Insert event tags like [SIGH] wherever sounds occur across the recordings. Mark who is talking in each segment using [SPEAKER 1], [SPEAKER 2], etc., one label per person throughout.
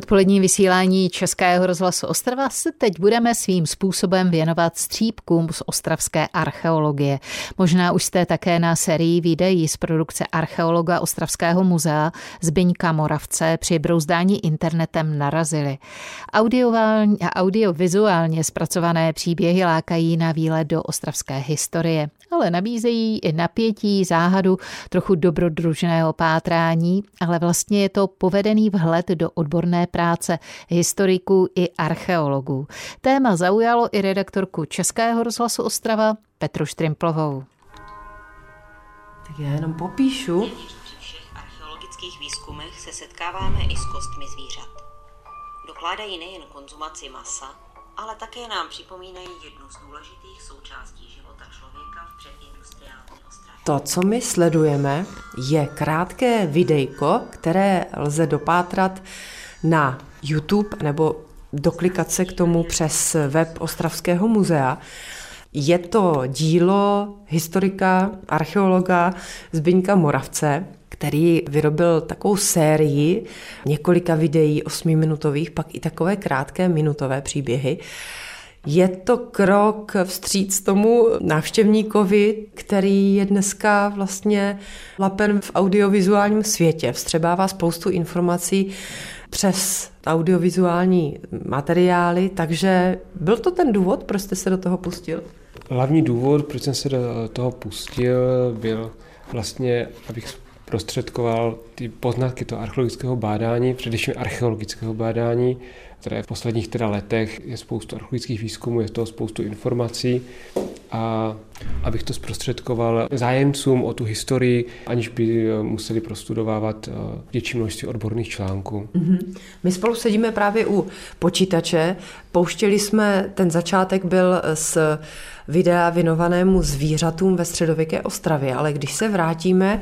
[SPEAKER 1] Odpolední vysílání Českého rozhlasu Ostrava se teď budeme svým způsobem věnovat střípkům z ostravské archeologie. Možná už jste také na sérii videí z produkce archeologa Ostravského muzea Zbyňka Moravce při brouzdání internetem narazili. Audioválně a audiovizuálně zpracované příběhy lákají na výlet do ostravské historie, ale nabízejí i napětí, záhadu, trochu dobrodružného pátrání, ale vlastně je to povedený vhled do odborné práce historiků i archeologů. Téma zaujalo i redaktorku Českého rozhlasu Ostrava Petru Štrimplovou.
[SPEAKER 2] Tak já jenom popíšu.
[SPEAKER 3] Při všech archeologických výzkumech se setkáváme i s kostmi zvířat. Dokládají nejen konzumaci masa, ale také nám připomínají jednu z důležitých součástí života člověka v předindustriální Ostravě.
[SPEAKER 2] To, co my sledujeme, je krátké videjko, které lze dopátrat na YouTube nebo doklikat se k tomu přes web Ostravského muzea. Je to dílo historika, archeologa Zbyňka Moravce, který vyrobil takovou sérii několika videí osmiminutových, pak i takové krátké minutové příběhy. Je to krok vstříc tomu návštěvníkovi, který je dneska vlastně lapen v audiovizuálním světě. Vstřebává spoustu informací přes audiovizuální materiály, takže byl to ten důvod, proč jste se do toho pustil?
[SPEAKER 4] Hlavní důvod, proč jsem se do toho pustil, byl vlastně, abych prostředkoval ty poznatky toho archeologického bádání, především archeologického bádání, které v posledních teda letech je spoustu archeologických výzkumů, je toho spoustu informací a abych to zprostředkoval zájemcům o tu historii, aniž by museli prostudovávat eh, větší množství odborných článků.
[SPEAKER 2] Mm-hmm. My spolu sedíme právě u počítače. Pouštěli jsme, ten začátek byl z videa věnovanému zvířatům ve středověké Ostravě, ale když se vrátíme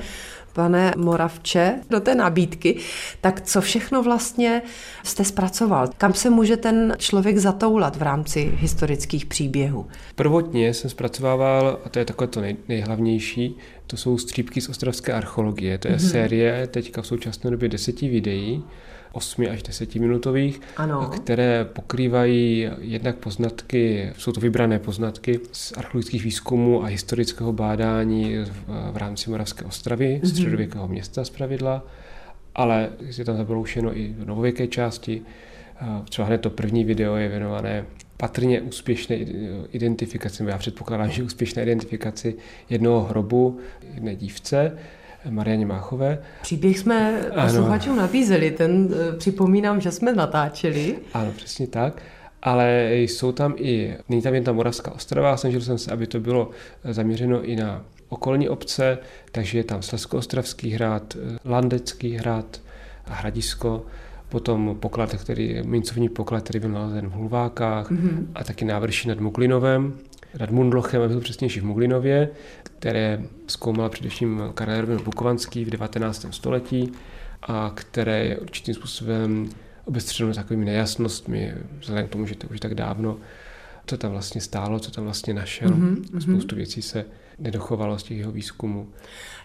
[SPEAKER 2] pane Moravče, do té nabídky, tak co všechno vlastně jste zpracoval? Kam se může ten člověk zatoulat v rámci historických příběhů?
[SPEAKER 4] Prvotně jsem zpracovával, a to je takové to nej, nejhlavnější, to jsou střípky z ostravské archeologie. To je mm-hmm. série teďka v současné době deseti videí, 8 až 10 minutových, ano. které pokrývají jednak poznatky, jsou to vybrané poznatky z archeologických výzkumů a historického bádání v, v rámci Moravské ostravy, mm-hmm. středověkého města z pravidla, ale je tam zabroušeno i v novověké části. Třeba hned to první video je věnované patrně úspěšné identifikaci, já předpokládám, že úspěšné identifikaci jednoho hrobu jedné dívce, Marianě Máchové.
[SPEAKER 2] Příběh jsme posluchačům nabízeli, ten eh, připomínám, že jsme natáčeli.
[SPEAKER 4] Ano, přesně tak. Ale jsou tam i, není tam jen ta Moravská ostrava, snažil jsem se, aby to bylo zaměřeno i na okolní obce, takže je tam Slesko-Ostravský hrad, Landecký hrad a Hradisko, potom poklad, který, mincovní poklad, který byl nalezen v Hulvákách mm-hmm. a taky návrší nad Muklinovem, nad Mundlochem, aby byl přesnější v Muglinově, které zkoumal především Karel Erwin Bukovanský v 19. století a které je určitým způsobem obestřeno takovými nejasnostmi, vzhledem k tomu, že to už je tak dávno, co tam vlastně stálo, co tam vlastně našel. Mm-hmm. Spoustu věcí se nedochovalo z těch jeho výzkumů.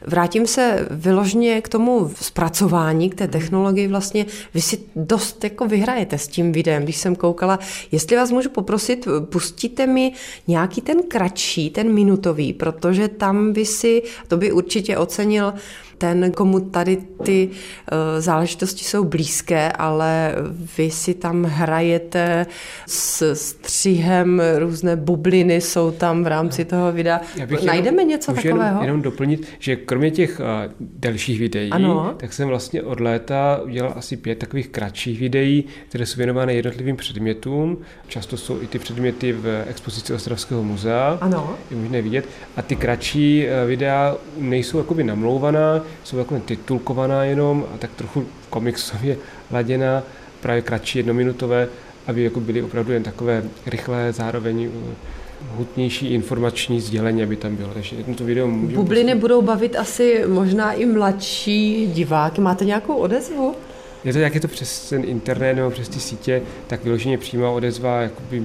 [SPEAKER 2] Vrátím se vyložně k tomu zpracování, k té technologii vlastně. Vy si dost jako vyhrajete s tím videem, když jsem koukala. Jestli vás můžu poprosit, pustíte mi nějaký ten kratší, ten minutový, protože tam by si, to by určitě ocenil ten, komu tady ty uh, záležitosti jsou blízké, ale vy si tam hrajete s střihem, různé bubliny jsou tam v rámci toho videa. Najdeme jenom, něco takového?
[SPEAKER 4] Jenom, jenom doplnit, že kromě těch uh, delších videí, ano. tak jsem vlastně od léta udělal asi pět takových kratších videí, které jsou věnovány jednotlivým předmětům. Často jsou i ty předměty v expozici Ostravského muzea, ano. je možné vidět. A ty kratší uh, videa nejsou jakoby namlouvaná, jsou jako titulkovaná jenom a tak trochu komiksově laděná, právě kratší jednominutové, aby jako byly opravdu jen takové rychlé, zároveň uh, hutnější informační sdělení, aby tam bylo. Takže jedno to video můžu
[SPEAKER 2] Bubliny prostě... budou bavit asi možná i mladší diváky. Máte nějakou odezvu?
[SPEAKER 4] Je to, jak je to přes ten internet nebo přes ty sítě, tak vyloženě přímá odezva jakoby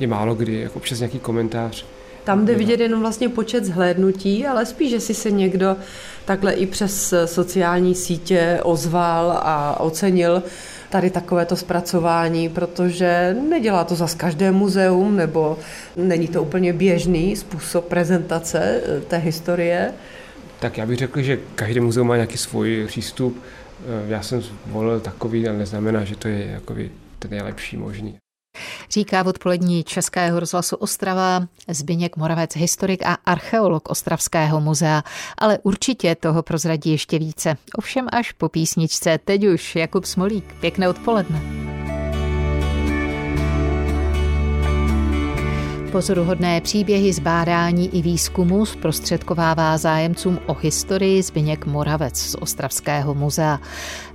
[SPEAKER 4] je málo kdy, jako občas nějaký komentář.
[SPEAKER 2] Tam jde vidět jenom vlastně počet zhlédnutí, ale spíš, že si se někdo takhle i přes sociální sítě ozval a ocenil tady takovéto zpracování, protože nedělá to zas každé muzeum, nebo není to úplně běžný způsob prezentace eh, té historie.
[SPEAKER 4] Tak já bych řekl, že každý muzeum má nějaký svůj přístup. Eh, já jsem zvolil takový, ale neznamená, že to je jakoby ten nejlepší možný.
[SPEAKER 1] Říká v odpolední Českého rozhlasu Ostrava Zbyněk Moravec, historik a archeolog Ostravského muzea, ale určitě toho prozradí ještě více. Ovšem až po písničce. Teď už Jakub Smolík. Pěkné odpoledne. Pozoruhodné příběhy z bádání i výzkumu zprostředkovává zájemcům o historii Zbyněk Moravec z Ostravského muzea.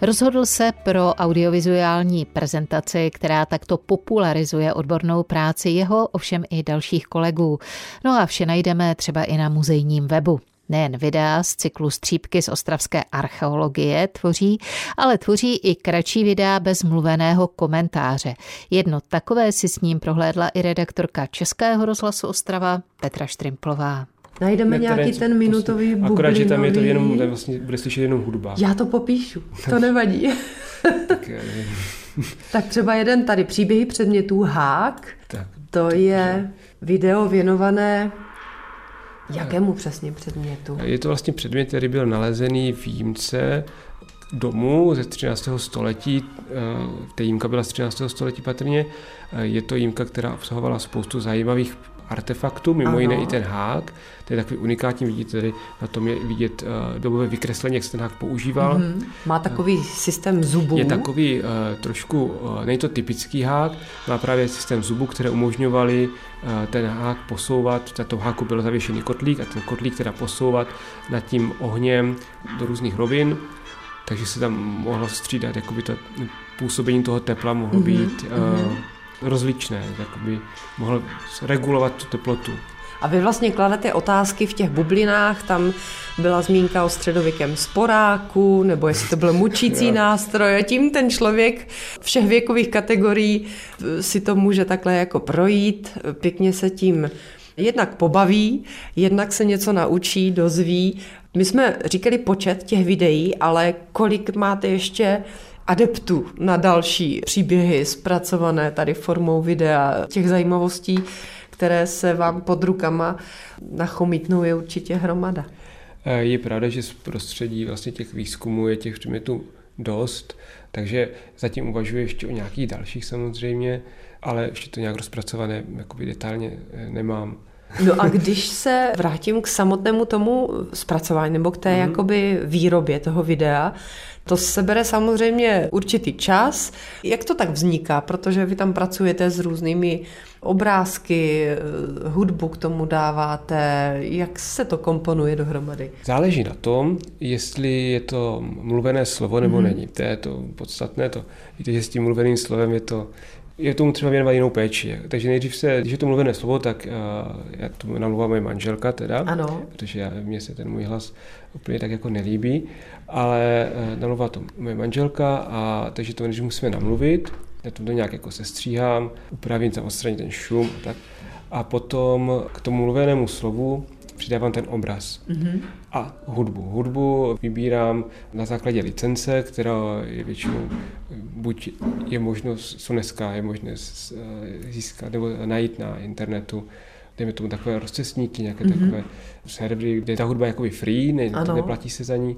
[SPEAKER 1] Rozhodl se pro audiovizuální prezentaci, která takto popularizuje odbornou práci jeho, ovšem i dalších kolegů. No a vše najdeme třeba i na muzejním webu. Nejen videa z cyklu Střípky z ostravské archeologie tvoří, ale tvoří i kratší videa bez mluveného komentáře. Jedno takové si s ním prohlédla i redaktorka Českého rozhlasu Ostrava Petra Štrimplová.
[SPEAKER 2] Najdeme ne, nějaký ten minutový bublinový...
[SPEAKER 4] Akorát, že tam je to jenom, tam vlastně bude slyšet jenom hudba.
[SPEAKER 2] Já to popíšu, to [LAUGHS] nevadí. tak, [LAUGHS] tak třeba jeden tady, příběhy předmětů Hák, tak, to je video věnované Jakému přesně předmětu?
[SPEAKER 4] Je to vlastně předmět, který byl nalezený v jímce domu ze 13. století. Eh, ta jímka byla z 13. století patrně. Eh, je to jímka, která obsahovala spoustu zajímavých artefaktů, mimo ano. jiné i ten hák. To je takový unikátní, vidíte tady na tom je vidět uh, dobové vykreslení, jak se ten hák používal. Mm-hmm.
[SPEAKER 2] Má takový uh, systém zubů.
[SPEAKER 4] Je takový uh, trošku, uh, není to typický hák, má právě systém zubů, které umožňovaly uh, ten hák posouvat, na tom háku byl zavěšený kotlík a ten kotlík teda posouvat nad tím ohněm do různých rovin, takže se tam mohlo střídat, jakoby to působení toho tepla mohlo mm-hmm. být uh, rozličné, jakoby mohl regulovat tu teplotu.
[SPEAKER 2] A vy vlastně kladete otázky v těch bublinách, tam byla zmínka o středověkém sporáku, nebo jestli to byl mučící [LAUGHS] [LAUGHS] nástroj. A tím ten člověk všech věkových kategorií si to může takhle jako projít, pěkně se tím jednak pobaví, jednak se něco naučí, dozví. My jsme říkali počet těch videí, ale kolik máte ještě adeptů na další příběhy zpracované tady formou videa, těch zajímavostí, které se vám pod rukama nachomítnou, je určitě hromada.
[SPEAKER 4] Eh, je pravda, že z prostředí vlastně těch výzkumů je těch předmětů dost, takže zatím uvažuji ještě o nějakých dalších samozřejmě, ale ještě to nějak rozpracované jakoby detailně eh, nemám.
[SPEAKER 2] No a když se vrátím k samotnému tomu zpracování nebo k té mm. jakoby výrobě toho videa, to se bere samozřejmě určitý čas. Jak to tak vzniká? Protože vy tam pracujete s různými obrázky, eh, hudbu k tomu dáváte. Jak se to komponuje dohromady?
[SPEAKER 4] Záleží na tom, jestli je to mluvené slovo nebo mm-hmm. není. To je to podstatné. To, víte, že s tím mluveným slovem je to je tomu třeba věnovat jinou péči. Takže nejdřív se, když je to mluvené slovo, tak uh, já to namluvá moje manželka teda,
[SPEAKER 2] ano.
[SPEAKER 4] protože já, mně se ten můj hlas úplně tak jako nelíbí, ale uh, namluvá to moje manželka, a takže to než musíme namluvit, já to nějak jako sestříhám, upravím tam odstranit ten šum a tak. A potom k tomu mluvenému slovu přidávám ten obraz mm-hmm. a hudbu. Hudbu vybírám na základě licence, která je většinou buď je možnost, co dneska je možné získat nebo najít na internetu, dejme tomu takové rozcestníky, nějaké mm-hmm. takové servery, kde je ta hudba jakoby free, ne, neplatí se za ní,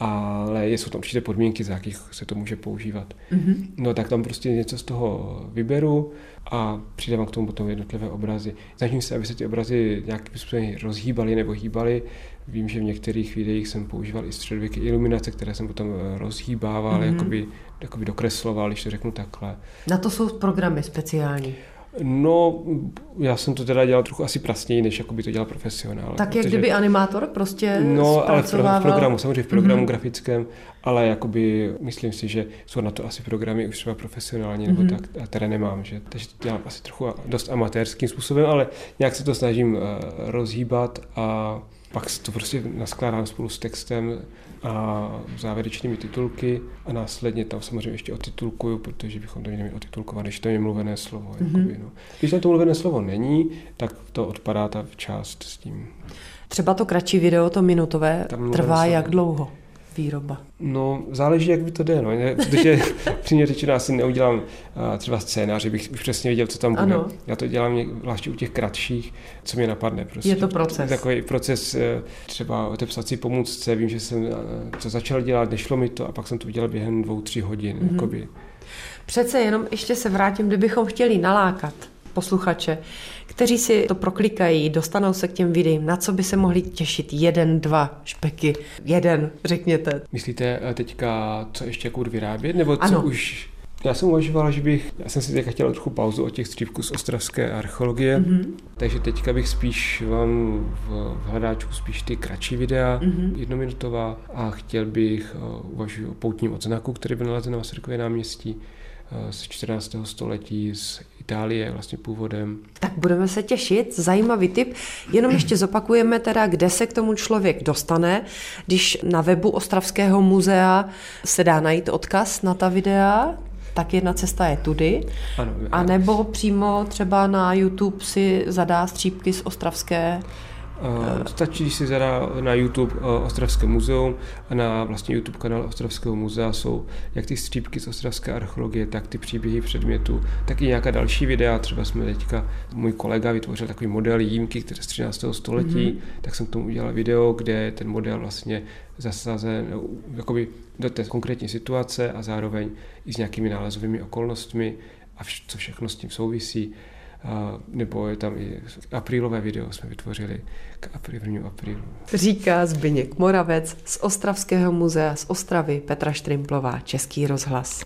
[SPEAKER 4] ale jsou tam určité podmínky, za jakých se to může používat. Mm-hmm. No tak tam prostě něco z toho vyberu a přidávám k tomu potom jednotlivé obrazy. Snažím se, aby se ty obrazy nějakým způsobem rozhýbaly nebo hýbaly. Vím, že v některých videích jsem používal i středověké iluminace, které jsem potom eh, rozhýbával, mm-hmm. jakoby, jakoby dokresloval, když to řeknu takhle.
[SPEAKER 2] Na to jsou programy speciální.
[SPEAKER 4] No, já jsem to teda dělal trochu asi prasněji, než jako by to dělal profesionál.
[SPEAKER 2] Tak jak kdyby animátor prostě
[SPEAKER 4] No, ale v, pro, v programu, samozřejmě v programu mm-hmm. grafickém, ale jakoby myslím si, že jsou na to asi programy už třeba profesionální, mm-hmm. nebo tak, a teda nemám, že, takže to dělám asi trochu dost amatérským způsobem, ale nějak se to snažím uh, rozhýbat a pak to prostě naskládám spolu s textem a závěrečnými titulky a následně tam samozřejmě ještě otitulkuju, protože bychom to měli otitulkovat, když to je mluvené slovo. Mm-hmm. Jakoby, no. Když tam to mluvené slovo není, tak to odpadá ta část s tím.
[SPEAKER 2] Třeba to kratší video, to minutové, trvá jak dlouho? Výroba?
[SPEAKER 4] No, záleží, jak by to jde, no. Protože [LAUGHS] přímě řečeno asi neudělám třeba scénář, že bych přesně věděl, co tam bude. Ano. Já to dělám zvláště u těch kratších, co mě napadne. Prostě.
[SPEAKER 2] Je to proces.
[SPEAKER 4] Takový proces uh, třeba o té psací pomůcce, vím, že jsem to začal dělat, nešlo mi to a pak jsem to udělal během dvou, tří hodin. Mm-hmm. Jakoby.
[SPEAKER 2] Přece jenom ještě se vrátím, kdybychom chtěli nalákat posluchače, kteří si to proklikají, dostanou se k těm videím, na co by se mohli těšit? Jeden, dva špeky, jeden, řekněte.
[SPEAKER 4] Myslíte eh, teďka, co ještě kud vyrábět, nebo co ano. už já jsem uvažoval, že bych, já jsem si teďka chtěl trochu pauzu od těch střípků z ostravské archeologie, mm-hmm. takže teďka bych spíš vám v, v hledáčku spíš ty kratší videa, mm-hmm. jednominutová a chtěl bych uh, uvažovat o poutním odznaku, který byl nalezen na Masarykově náměstí z 14. století z Itálie vlastně původem.
[SPEAKER 2] Tak budeme se těšit, zajímavý tip. Jenom ještě zopakujeme teda, kde se k tomu člověk dostane. Když na webu Ostravského muzea se dá najít odkaz na ta videa, tak jedna cesta je tudy. Ano, a nebo přímo třeba na YouTube si zadá střípky z Ostravské
[SPEAKER 4] stačí, když si zadá na YouTube uh, Ostravské muzeum a na vlastně YouTube kanál Ostravského muzea jsou jak ty střípky z ostravské archeologie, tak ty příběhy předmětu, tak i nějaká další videa. Třeba jsme teďka, můj kolega vytvořil takový model jímky, které z 13. století, mm-hmm. tak jsem k tomu udělal video, kde ten model vlastně zasazen jakoby do té konkrétní situace a zároveň i s nějakými nálezovými okolnostmi a vš- co všechno s tím souvisí. Nebo je tam i aprílové video jsme vytvořili k apríl, 1. aprílu.
[SPEAKER 2] Říká Zbyněk Moravec z Ostravského muzea z Ostravy Petra Štrimplová, Český rozhlas.